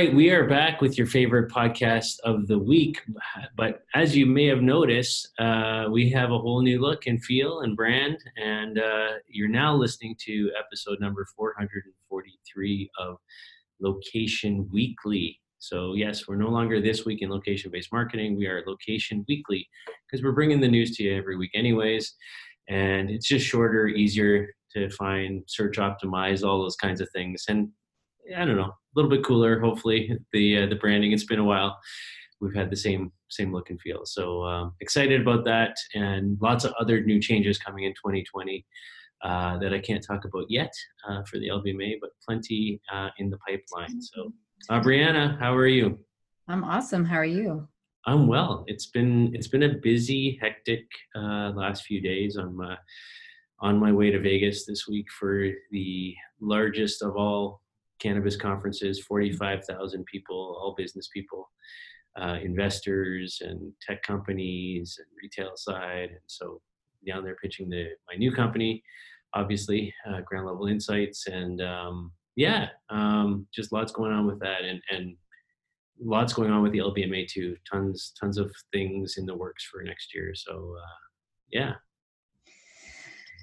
Right, we are back with your favorite podcast of the week. But as you may have noticed, uh, we have a whole new look and feel and brand, and uh, you're now listening to episode number 443 of Location Weekly. So, yes, we're no longer this week in location based marketing. We are Location Weekly because we're bringing the news to you every week, anyways. And it's just shorter, easier to find, search optimize, all those kinds of things. And I don't know, a little bit cooler. Hopefully, the uh, the branding. It's been a while. We've had the same same look and feel. So um, excited about that, and lots of other new changes coming in 2020 uh, that I can't talk about yet uh, for the LBMA, but plenty uh, in the pipeline. So, uh, Brianna, how are you? I'm awesome. How are you? I'm well. It's been it's been a busy, hectic uh, last few days. I'm uh, on my way to Vegas this week for the largest of all cannabis conferences, 45,000 people, all business people, uh, investors and tech companies and retail side. And so down there pitching the my new company, obviously, uh, Ground Level Insights, and um, yeah, um, just lots going on with that, and and lots going on with the LBMA too. Tons tons of things in the works for next year. So uh, yeah,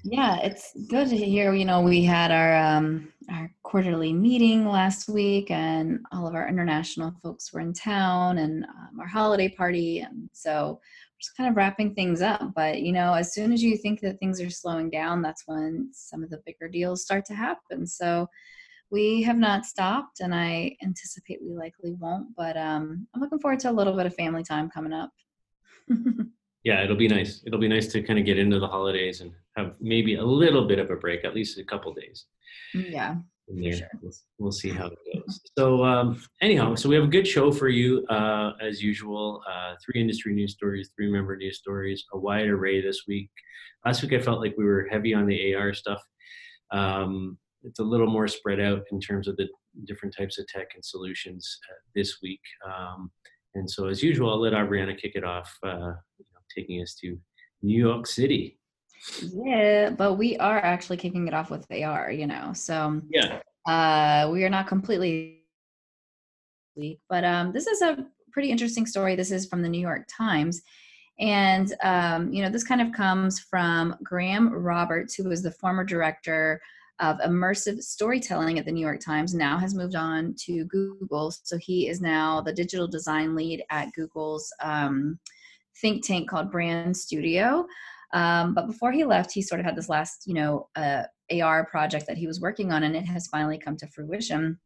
yeah, it's good to hear. You know, we had our um, our quarterly meeting last week, and all of our international folks were in town, and um, our holiday party, and so just kind of wrapping things up. But you know, as soon as you think that things are slowing down, that's when some of the bigger deals start to happen. So we have not stopped, and I anticipate we likely won't. But um, I'm looking forward to a little bit of family time coming up. yeah, it'll be nice. It'll be nice to kind of get into the holidays and have maybe a little bit of a break, at least a couple days. Mm, yeah. Sure. We'll, we'll, see how it goes. So, um, anyhow, so we have a good show for you uh, as usual. Uh, three industry news stories, three member news stories, a wide array this week. Last week I felt like we were heavy on the AR stuff. Um, it's a little more spread out in terms of the different types of tech and solutions uh, this week. Um, and so, as usual, I'll let Brianna kick it off, uh, taking us to New York City. Yeah, but we are actually kicking it off with AR, you know. So yeah, uh, we are not completely weak, but um, this is a pretty interesting story. This is from the New York Times. And, um, you know, this kind of comes from Graham Roberts, who was the former director of immersive storytelling at the New York Times, now has moved on to Google. So he is now the digital design lead at Google's um, think tank called Brand Studio. Um, but before he left, he sort of had this last, you know, uh, AR project that he was working on, and it has finally come to fruition.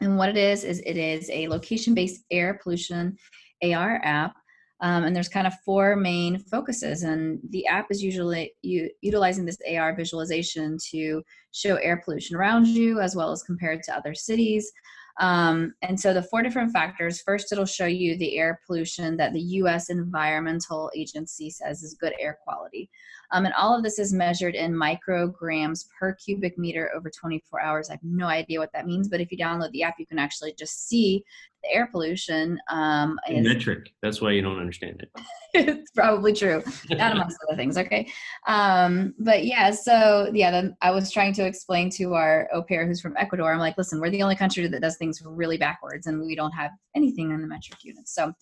And what it is is it is a location-based air pollution AR app, um, and there's kind of four main focuses. And the app is usually u- utilizing this AR visualization to show air pollution around you, as well as compared to other cities. Um, and so the four different factors first, it'll show you the air pollution that the US Environmental Agency says is good air quality. Um, and all of this is measured in micrograms per cubic meter over 24 hours. I have no idea what that means, but if you download the app, you can actually just see the air pollution. Um, is, metric. That's why you don't understand it. it's probably true, Not amongst other things. Okay. Um, but yeah, so yeah, then I was trying to explain to our au pair who's from Ecuador. I'm like, listen, we're the only country that does things really backwards, and we don't have anything in the metric units. So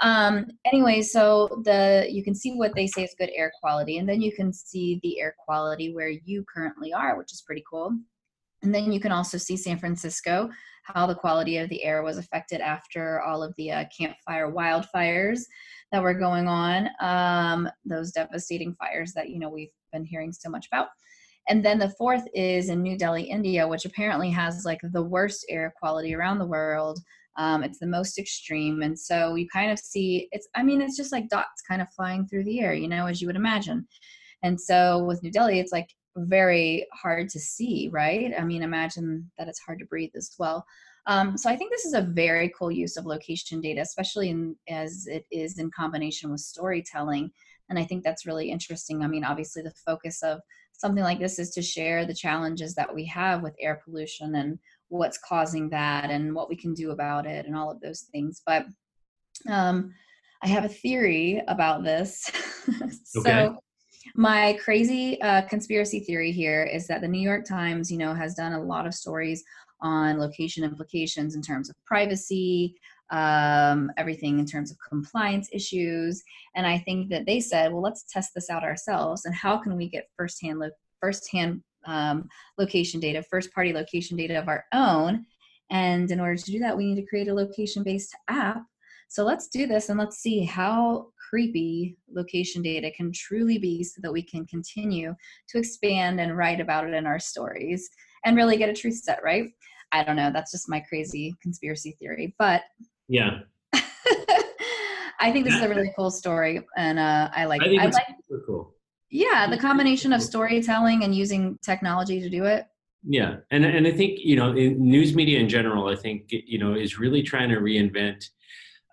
um, anyway, so the you can see what they say is good air quality, and then you can see the air quality where you currently are, which is pretty cool. And then you can also see San Francisco, how the quality of the air was affected after all of the uh, campfire wildfires that were going on, um, those devastating fires that you know we've been hearing so much about. And then the fourth is in New Delhi, India, which apparently has like the worst air quality around the world. Um, it's the most extreme. And so you kind of see it's, I mean, it's just like dots kind of flying through the air, you know, as you would imagine. And so with New Delhi, it's like very hard to see, right? I mean, imagine that it's hard to breathe as well. Um, so I think this is a very cool use of location data, especially in, as it is in combination with storytelling. And I think that's really interesting. I mean, obviously, the focus of something like this is to share the challenges that we have with air pollution and what's causing that and what we can do about it and all of those things. But um, I have a theory about this. so okay. My crazy uh, conspiracy theory here is that the New York Times, you know, has done a lot of stories on location implications in terms of privacy, um, everything in terms of compliance issues. And I think that they said, well, let's test this out ourselves. And how can we get firsthand lo- firsthand um, location data, first party location data of our own? And in order to do that, we need to create a location based app. So let's do this and let's see how creepy location data can truly be so that we can continue to expand and write about it in our stories and really get a truth set, right? I don't know. That's just my crazy conspiracy theory. But yeah. I think this is a really cool story, and uh, I like. I think I it's like. super cool. Yeah, the combination of storytelling and using technology to do it. Yeah, and and I think you know, in news media in general, I think you know is really trying to reinvent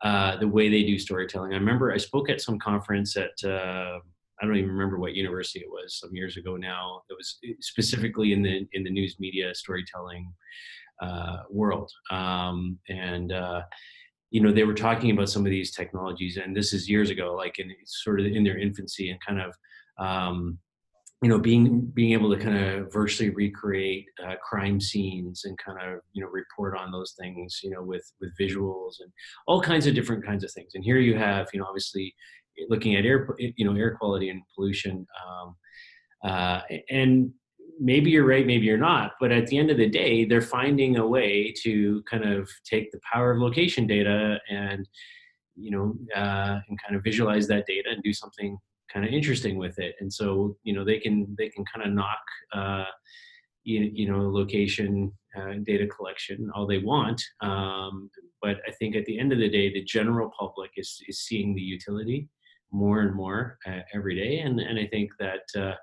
uh, the way they do storytelling. I remember I spoke at some conference at uh, I don't even remember what university it was some years ago now. It was specifically in the in the news media storytelling uh, world, um, and uh, you know they were talking about some of these technologies, and this is years ago, like in sort of in their infancy, and kind of um, you know being being able to kind of virtually recreate uh, crime scenes and kind of you know report on those things you know with with visuals and all kinds of different kinds of things. And here you have you know obviously looking at air you know air quality and pollution um, uh, and maybe you're right maybe you're not but at the end of the day they're finding a way to kind of take the power of location data and you know uh, and kind of visualize that data and do something kind of interesting with it. And so you know they can they can kind of knock uh, you, you know location uh, data collection all they want um, but i think at the end of the day the general public is, is seeing the utility more and more uh, every day. And, and i think that uh,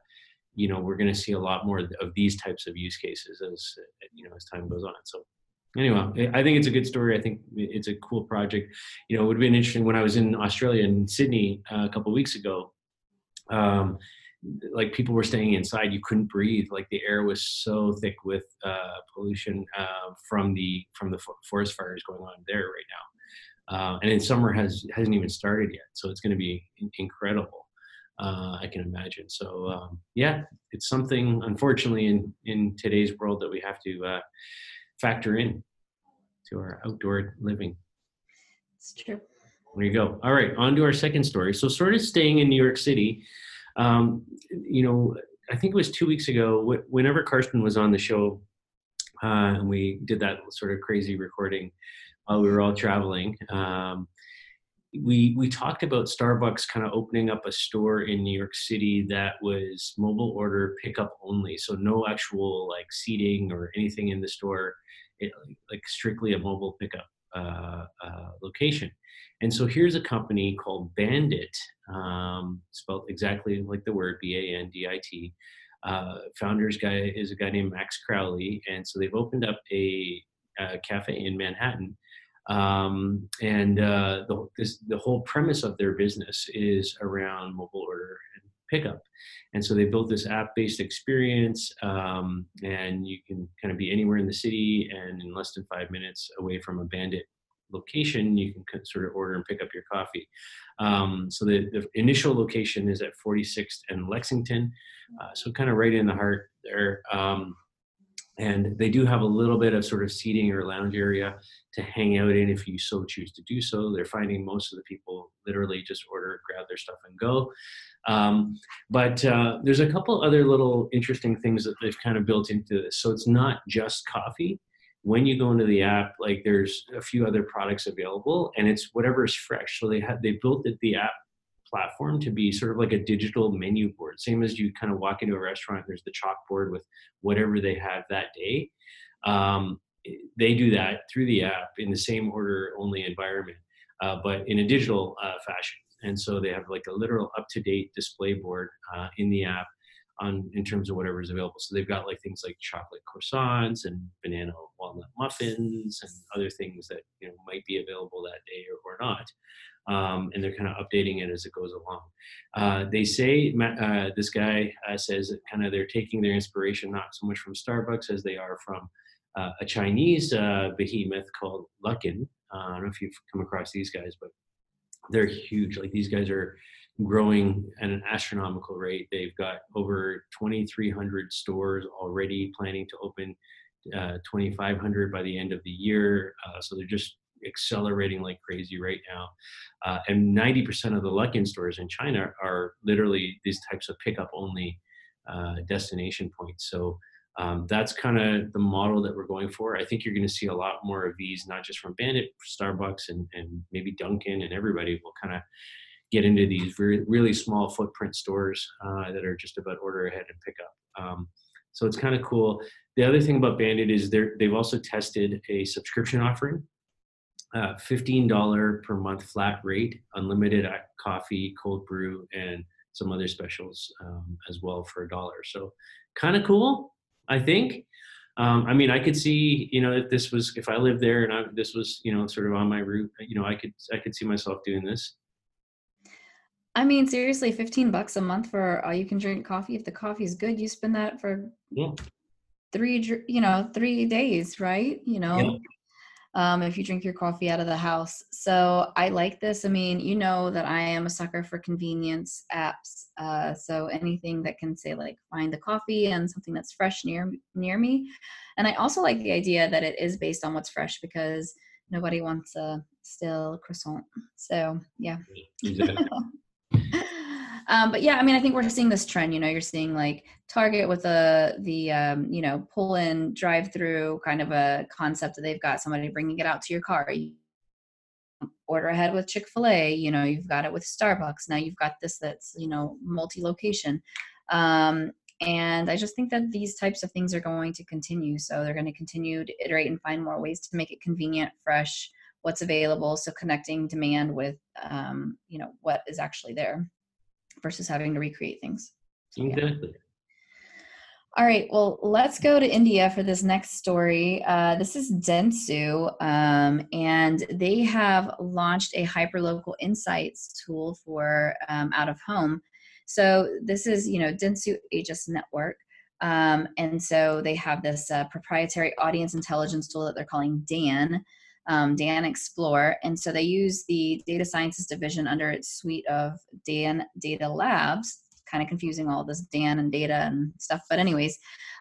you know we're going to see a lot more of these types of use cases as you know as time goes on. So anyway i think it's a good story. I think it's a cool project. You know it would have been interesting when i was in australia in sydney uh, a couple weeks ago um, like people were staying inside you couldn't breathe like the air was so thick with uh, pollution uh, from the from the forest fires going on there right now. Uh, and in summer has hasn't even started yet so it's going to be incredible uh, i can imagine. So um, yeah it's something unfortunately in in today's world that we have to uh, factor in to our outdoor living. It's true there you go. All right, on to our second story. So, sort of staying in New York City, um, you know, I think it was two weeks ago, whenever Karsten was on the show, uh, and we did that sort of crazy recording while we were all traveling. Um, we we talked about Starbucks kind of opening up a store in New York City that was mobile order pickup only, so no actual like seating or anything in the store, it, like strictly a mobile pickup location. And so here's a company called Bandit, um, spelled exactly like the word B A N D I T. Uh, founder's guy is a guy named Max Crowley, and so they've opened up a, a cafe in Manhattan. Um, and uh, the, this, the whole premise of their business is around mobile order and pickup. And so they built this app-based experience, um, and you can kind of be anywhere in the city and in less than five minutes away from a Bandit location, you can sort of order and pick up your coffee. Um, so the, the, initial location is at 46th and Lexington, uh, so kind of right in the heart there. Um, and they do have a little bit of sort of seating or lounge area to hang out in if you so choose to do so. They're finding most of the people literally just order, grab their stuff, and go. Um, but uh, there's a couple other little interesting things that they've kind of built into this. So it's not just coffee when you go into the app, like there's a few other products available, and it's whatever is fresh. So they had they built it, the app platform to be sort of like a digital menu board, same as you kind of walk into a restaurant. There's the chalkboard with whatever they have that day. Um, they do that through the app in the same order only environment, uh, but in a digital uh, fashion. And so they have like a literal up to date display board uh, in the app on in terms of whatever is available. So they've got like things like chocolate croissants and banana walnut muffins and other things that you know might be available that day or, or not. Um, and they're kind of updating it as it goes along. Uh, they say uh, this guy uh, says that kind of they're taking their inspiration not so much from Starbucks as they are from uh, a Chinese uh, behemoth called Luckin. Uh, I don't know if you've come across these guys, but they're huge. Like these guys are growing at an astronomical rate. They've got over 2,300 stores already planning to open uh, 2,500 by the end of the year. Uh, so they're just accelerating like crazy right now. Uh, and 90% of the Luckin stores in China are literally these types of pickup only uh, destination points. So um, that's kind of the model that we're going for. I think you're going to see a lot more of these, not just from Bandit, Starbucks, and, and maybe Dunkin' and everybody will kind of get into these really, really small footprint stores uh, that are just about order ahead and pick up. Um, so it's kind of cool. The other thing about Bandit is they they've also tested a subscription offering, uh, $15 per month flat rate, unlimited coffee, cold brew, and some other specials um, as well for a dollar. So kind of cool, I think. Um, I mean, I could see, you know, if this was, if I lived there and I, this was, you know, sort of on my route, you know, I could, I could see myself doing this. I mean, seriously, 15 bucks a month for all you can drink coffee. If the coffee is good, you spend that for yeah. three, you know, three days, right? You know, yeah. um, if you drink your coffee out of the house. So I like this. I mean, you know that I am a sucker for convenience apps. Uh, so anything that can say like find the coffee and something that's fresh near near me. And I also like the idea that it is based on what's fresh because nobody wants a still croissant. So yeah. Exactly. um, but yeah, I mean, I think we're seeing this trend. You know, you're seeing like Target with the the um, you know pull in drive through kind of a concept that they've got somebody bringing it out to your car. You order ahead with Chick Fil A. You know, you've got it with Starbucks. Now you've got this that's you know multi location. Um, and I just think that these types of things are going to continue. So they're going to continue to iterate and find more ways to make it convenient, fresh, what's available so connecting demand with um, you know what is actually there versus having to recreate things. So, exactly. Yeah. all right well let's go to india for this next story. Uh, this is dentsu um, and they have launched a hyperlocal insights tool for um, out of home. So this is you know dentsu aegis network um, and so they have this uh, proprietary audience intelligence tool that they're calling dan um, Dan Explore. And so they use the data sciences division under its suite of Dan Data Labs. Kind of confusing all this Dan and data and stuff. But, anyways,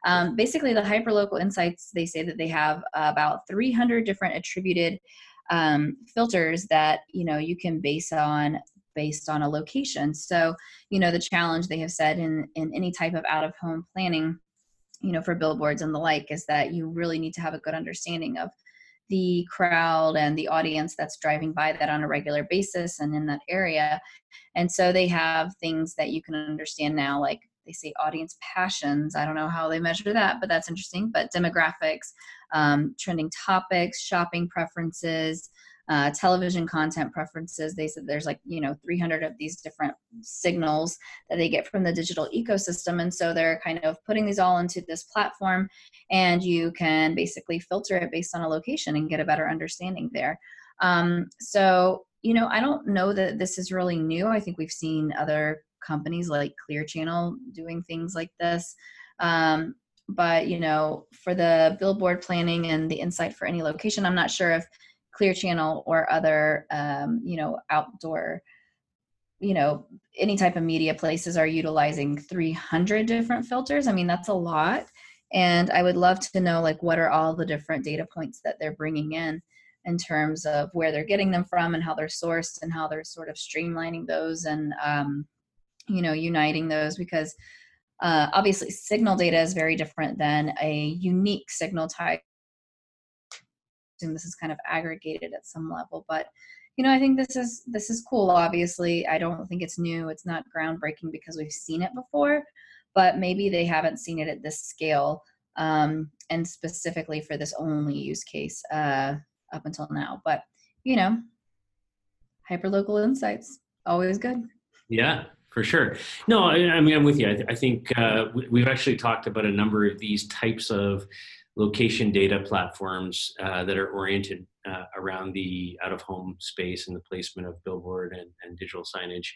um, basically, the hyperlocal insights, they say that they have about 300 different attributed um, filters that you know you can base on based on a location so you know the challenge they have said in in any type of out of home planning you know for billboards and the like is that you really need to have a good understanding of the crowd and the audience that's driving by that on a regular basis and in that area. And so they have things that you can understand now, like they say audience passions. I don't know how they measure that, but that's interesting. But demographics, um, trending topics, shopping preferences, uh, television content preferences. They said there's like, you know, 300 of these different signals that they get from the digital ecosystem. And so they're kind of putting these all into this platform, and you can basically filter it based on a location and get a better understanding there. Um, so, you know, I don't know that this is really new. I think we've seen other companies like Clear Channel doing things like this. Um, but you know for the billboard planning and the insight for any location i'm not sure if Clear Channel or other, um, you know, outdoor, you know, any type of media places are utilizing 300 different filters. I mean, that's a lot. And I would love to know, like, what are all the different data points that they're bringing in in terms of where they're getting them from and how they're sourced and how they're sort of streamlining those and, um, you know, uniting those because uh, obviously signal data is very different than a unique signal type assume this is kind of aggregated at some level but you know i think this is this is cool obviously. I don't think it's new it's not groundbreaking because we've seen it before but maybe they haven't seen it at this scale um, and specifically for this only use case uh, up until now but you know hyperlocal insights always good. Yeah for sure. No i, I mean i'm with you. I, I think uh, we, have actually talked about a number of these types of location data platforms uh, that are oriented uh, around the out of home space and the placement of billboard and, and digital signage,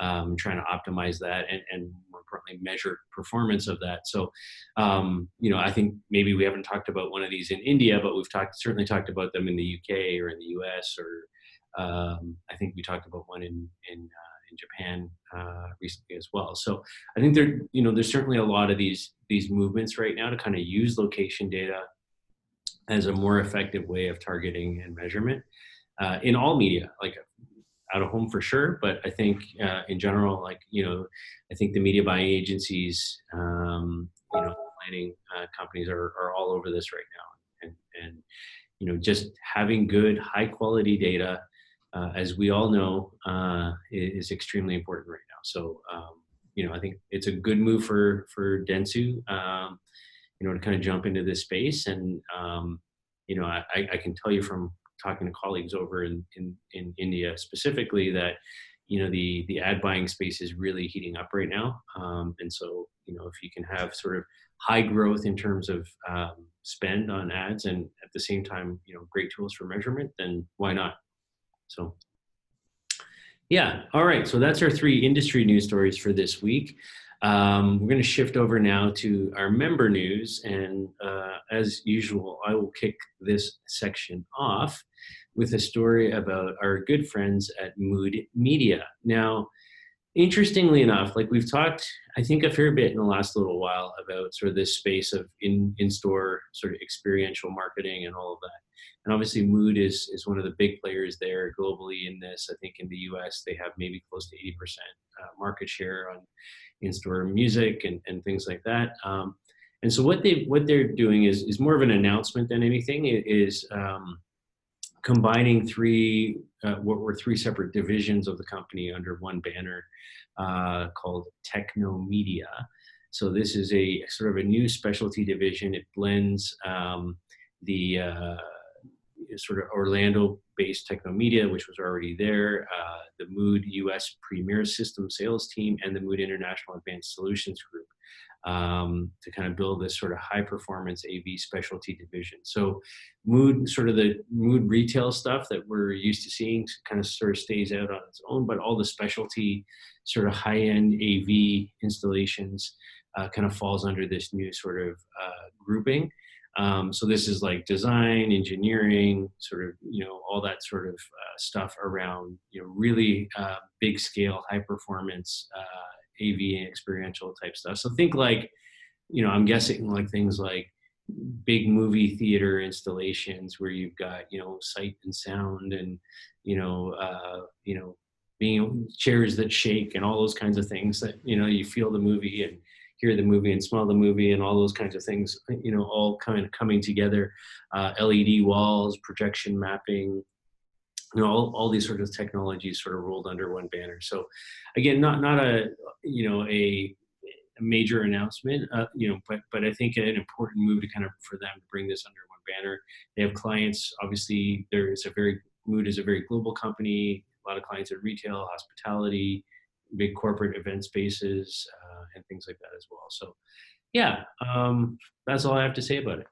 um, trying to optimize that and, and, more importantly measure performance of that. So, um, you know, I think maybe we haven't talked about one of these in India, but we've talked certainly talked about them in the UK or in the US, or um, I think we talked about one in in uh, in Japan uh, recently as well. So I think there, you know, there's certainly a lot of these these movements right now to kind of use location data as a more effective way of targeting and measurement uh, in all media, like out of home for sure, but I think uh, in general, like you know, I think the media buying agencies, um, you know, planning uh, companies are, are all over this right now, and and you know, just having good, high quality data, uh, as we all know, uh, is, extremely important right now. So um, you know, I think it's a good move for for Dentsu, um, you know, to kind of jump into this space, and um, you know, I, I can tell you from talking to colleagues over in, in, in India specifically that you know the the ad buying space is really heating up right now. Um, and so you know if you can have sort of high growth in terms of um, spend on ads and at the same time you know great tools for measurement then why not? So yeah. All right. So that's our three industry news stories for this week. Um, we're going to shift over now to our member news. And uh, as usual i will kick this section off with a story about our good friends at Mood Media. Now, interestingly enough, like we've talked, I think a fair bit in the last little while about sort of this space of in in store sort of experiential marketing and all of that. And obviously, Mood is is one of the big players there globally in this. I think in the U.S. they have maybe close to 80% uh, market share on in-store music and, and things like that. Um, and so what they what they're doing is is more of an announcement than anything. It is um, combining three uh, what were three separate divisions of the company under one banner uh, called Technomedia. So this is a sort of a new specialty division. It blends um, the uh, sort of Orlando-based Technomedia, which was already there, uh, the Mood US Premier System sales team, and the Mood International Advanced Solutions Group um, to kind of build this sort of high performance AV specialty division. So, mood, sort of the mood retail stuff that we're used to seeing, kind of sort of stays out on its own, but all the specialty, sort of high end AV installations uh, kind of falls under this new sort of uh, grouping. Um, so this is like design, engineering, sort of you know all that sort of uh, stuff around you know really uh, big scale, high performance uh, AV and experiential type stuff. So think like, you know, I'm guessing like things like big movie theater installations where you've got, you know, sight and sound and, you know, uh, you know, being chairs that shake and all those kinds of things that, you know, you feel the movie and hear the movie and smell the movie and all those kinds of things, you know, all kind of coming together. Uh, LED walls, projection mapping, you know all, all these sort of technologies sort of rolled under one banner. So again not not a you know a, major announcement uh, you know but but i think an important move to kind of for them to bring this under one banner. They have clients obviously there is a very mood is a very global company. A lot of clients in retail hospitality big corporate event spaces uh, and things like that as well. So yeah um, that's all i have to say about it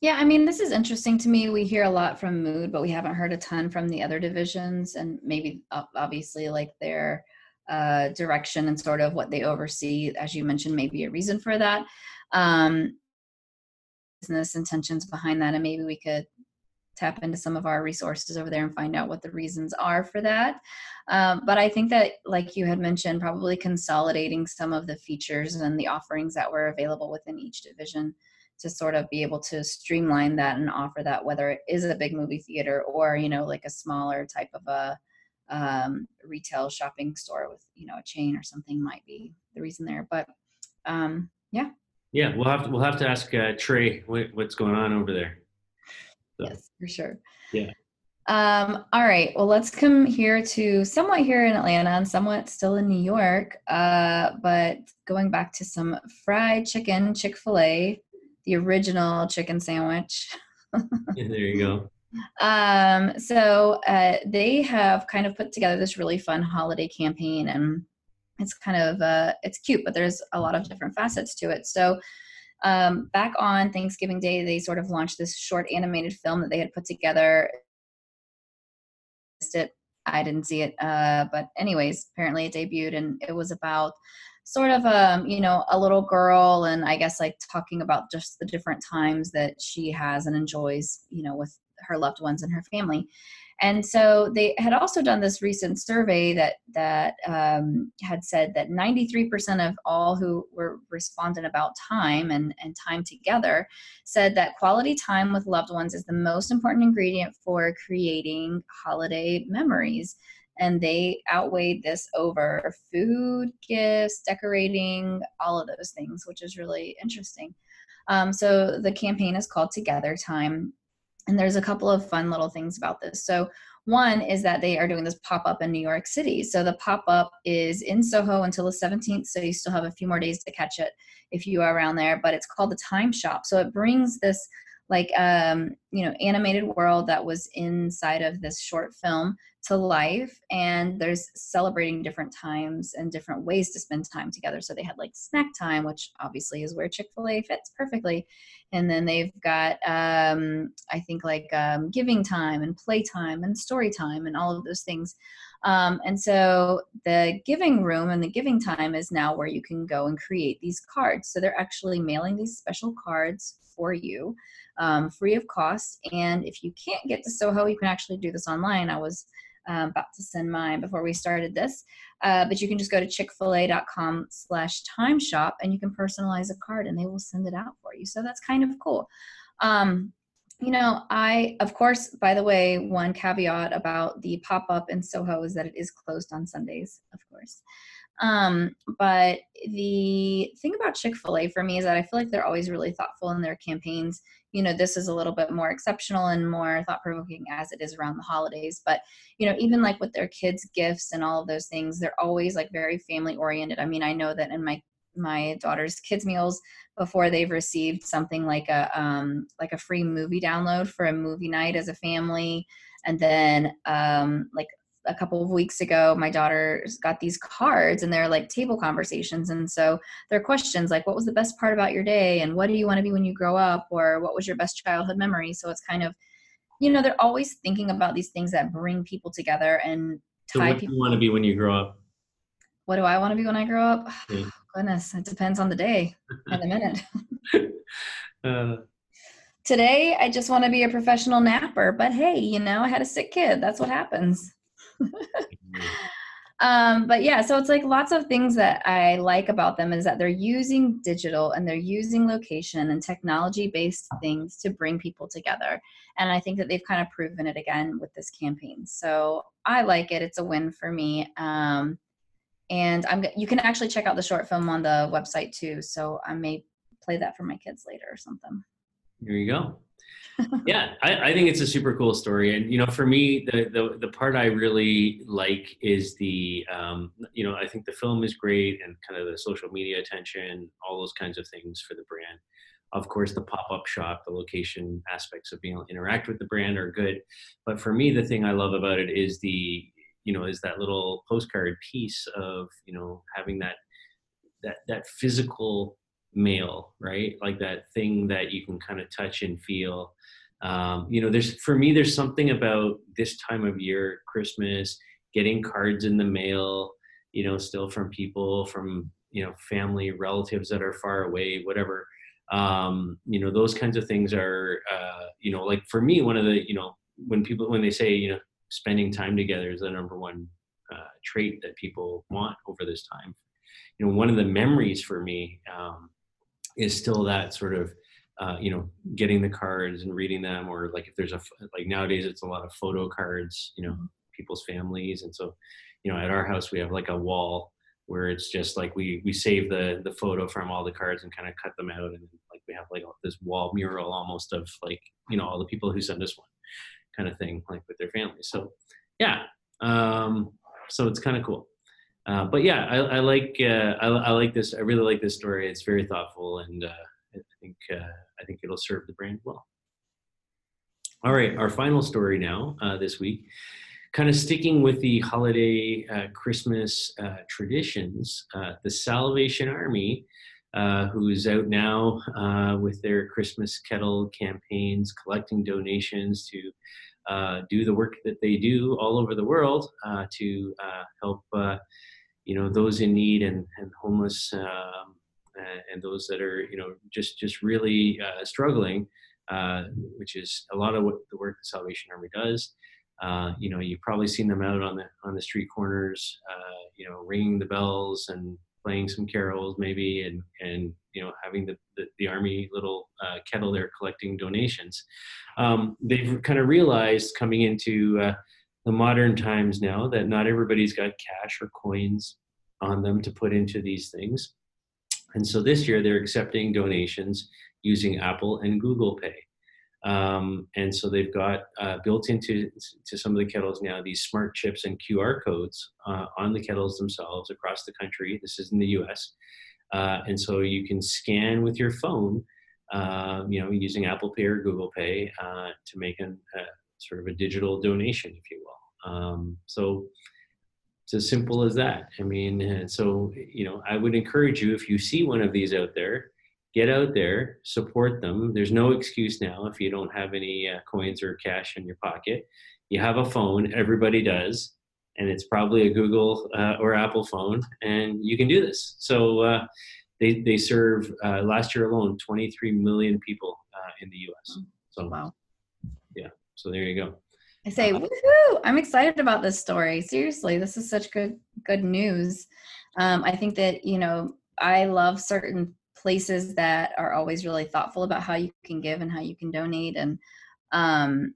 yeah, I mean, this is interesting to me. We hear a lot from Mood, but we haven't heard a ton from the other divisions, and maybe obviously like their uh, direction and sort of what they oversee, as you mentioned, maybe a reason for that. Um, business intentions behind that, and maybe we could tap into some of our resources over there and find out what the reasons are for that. Um, but I think that, like you had mentioned, probably consolidating some of the features and the offerings that were available within each division to sort of be able to streamline that and offer that whether it is a big movie theater or you know like a smaller type of a um, retail shopping store with you know a chain or something might be the reason there but um, yeah yeah we'll have to we'll have to ask uh, trey what, what's going on over there so, yes for sure yeah um, all right. Well, let's come here to somewhat here in Atlanta and somewhat still in New York. Uh, but going back to some fried chicken, Chick fil A the original chicken sandwich. yeah, there you go. Um, so uh, they have kind of put together this really fun holiday campaign, and it's kind of uh, it's cute, but there's a lot of different facets to it. So um, back on Thanksgiving Day, they sort of launched this short animated film that they had put together. It, I didn't see it, uh, but anyways, apparently it debuted, and it was about sort of um you know a little girl and i guess like talking about just the different times that she has and enjoys you know with her loved ones and her family. And so they had also done this recent survey that that um, had said that 93% of all who were responding about time and, and time together said that quality time with loved ones is the most important ingredient for creating holiday memories and they outweighed this over food, gifts, decorating, all of those things, which is really interesting. Um, so the campaign is called Together Time, and there's a couple of fun little things about this. So one is that they are doing this pop up in New York City. So the pop up is in Soho until the 17th. So you still have a few more days to catch it if you are around there. But it's called the Time Shop. So it brings this like um, you know animated world that was inside of this short film to life and there's celebrating different times and different ways to spend time together so they had like snack time which obviously is where chick-fil-a fits perfectly and then they've got um, i think like um, giving time and play time and story time and all of those things um, and so the giving room and the giving time is now where you can go and create these cards so they're actually mailing these special cards for you um, free of cost. And if you can't get to Soho, you can actually do this online. I was about to send mine before we started this, uh, but you can just go to chick-fil-a.com slash time shop and you can personalize a card and they will send it out for you. So that's kind of cool. Um, you know, I, of course, by the way, one caveat about the pop up in Soho is that it is closed on Sundays, of course. Um, but the thing about Chick fil A for me is that I feel like they're always really thoughtful in their campaigns. You know, this is a little bit more exceptional and more thought provoking as it is around the holidays. But, you know, even like with their kids' gifts and all of those things, they're always like very family oriented. I mean, I know that in my my daughter's kids meals before they've received something like a um, like a free movie download for a movie night as a family and then um, like a couple of weeks ago my daughter's got these cards and they're like table conversations. And so they're questions like what was the best part about your day? And what do you want to be when you grow up? Or what was your best childhood memory? So it's kind of you know they're always thinking about these things that bring people together and tie so what people do you want to be when you grow up? What do i want to be when i grow up? Yeah. goodness it depends on the day and the minute. Uh, today i just want to be a professional napper but hey you know i had a sick kid. That's what happens um, but yeah, so it's like lots of things that I like about them is that they're using digital and they're using location and technology based things to bring people together. And I think that they've kind of proven it again with this campaign. So I like it. It's a win for me. Um, and I'm you can actually check out the short film on the website too. So I may play that for my kids later or something. There you go. Yeah, I, I, think it's a super cool story, and you know, for me, the the, the part I really like is the um, you know, I think the film is great, and kind of the social media attention, all those kinds of things for the brand. Of course, the pop up shop, the location aspects of being able to interact with the brand are good, but for me, the thing I love about it is the you know is that little postcard piece of you know having that that that physical mail right? Like that thing that you can kind of touch and feel. Um, you know there's for me there's something about this time of year christmas getting cards in the mail you know still from people from you know family relatives that are far away whatever. Um, you know those kinds of things are uh, you know like for me one of the you know when people when they say you know spending time together is the number one uh, trait that people want over this time. You know one of the memories for me um, is still that sort of uh, you know getting the cards and reading them or like if there's a like nowadays it's a lot of photo cards you know mm-hmm. people's families. And so you know at our house we have like a wall where it's just like we we save the the photo from all the cards and kind of cut them out. And like we have like this wall mural almost of like you know all the people who send us one kind of thing like with their families. So yeah um so it's kind of cool uh, but yeah, I, I like uh, I, I, like this. I really like this story. It's very thoughtful, and uh, I think uh, I think it'll serve the brand well. All right, our final story now uh, this week, kind of sticking with the holiday Christmas traditions. the Salvation Army, who's out now with their Christmas kettle campaigns, collecting donations to. Do the work that they do all over the world to help you know those in need and, and homeless um, and those that are you know just just really uh, struggling, uh, which is a lot of what the work the Salvation Army does. Uh, you know, you've probably seen them out on the on the street corners, uh, you know, ringing the bells and playing some carols maybe, and and you know having the the, the army little uh, kettle there collecting donations. Um, they've kind of realized coming into uh, the modern times now that not everybody's got cash or coins on them to put into these things. And so this year they're accepting donations using Apple and Google Pay. Um, and so they've got uh, built into to some of the kettles now these smart chips and QR codes uh, on the kettles themselves across the country. This is in the U.S. Uh, and so you can scan with your phone, um, you know, using Apple Pay or Google Pay uh, to make a sort of a digital donation, if you. Um, so it's as simple as that. I mean, so you know, I would encourage you if you see one of these out there, get out there, support them. There's no excuse now if you don't have any uh, coins or cash in your pocket. You have a phone, everybody does, and it's probably a Google uh, or Apple phone, and you can do this. So uh, they they serve uh, last year alone 23 million people uh, in the U.S. So wow, yeah. So there you go. I say, uh, woohoo! I'm excited about this story. Seriously, this is such good good news. Um, I think that you know I love certain places that are always really thoughtful about how you can give and how you can donate. And um,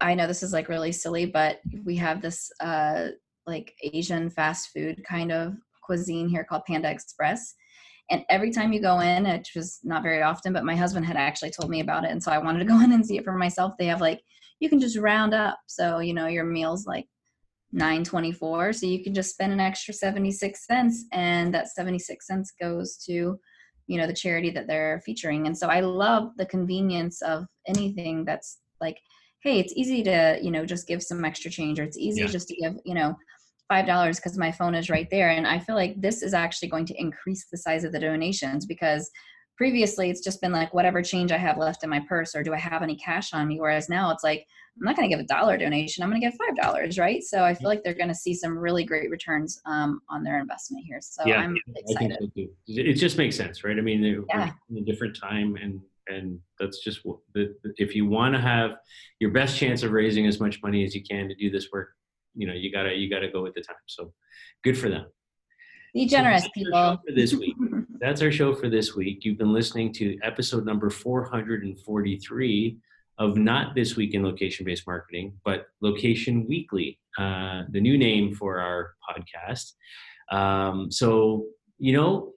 I know this is like really silly, but we have this uh, like Asian fast food kind of cuisine here called Panda Express. And every time you go in, which was not very often, but my husband had actually told me about it. And so I wanted to go in and see it for myself. They have like, you can just round up. So, you know, your meal's like 924. So you can just spend an extra 76 cents. And that 76 cents goes to you know the charity that they're featuring and so i love the convenience of anything that's like hey it's easy to you know just give some extra change or it's easy yeah. just to give you know five dollars because my phone is right there and i feel like this is actually going to increase the size of the donations because previously it's just been like whatever change i have left in my purse or do i have any cash on me? Whereas now it's like i'm not going to give a dollar donation i'm going to give five dollars right? So i feel like they're going to see some really great returns um, on their investment here so yeah, i'm excited. so it just makes sense right? I mean yeah. in a different time and and that's just the, if you want to have your best chance of raising as much money as you can to do this work you know you gotta you gotta go with the time so good for them. Be generous, so people. For this week. that's our show for this week. You've been listening to episode number 443 of not this week in location based marketing, but Location Weekly, uh, the new name for our podcast. Um, so, you know,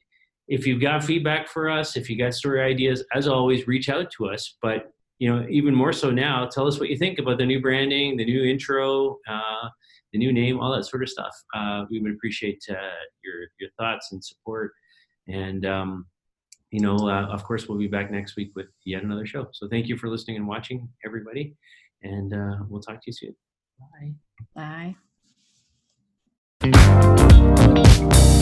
if you've got feedback for us, if you got story ideas, as always, reach out to us. But you know, even more so now, tell us what you think about the new branding, the new intro. Uh, the new name, all that sort of stuff. Uh, we would appreciate uh, your your thoughts and support. And, um, you know, uh, of course, we'll be back next week with yet another show. So thank you for listening and watching, everybody. And uh, we'll talk to you soon. Bye. Bye.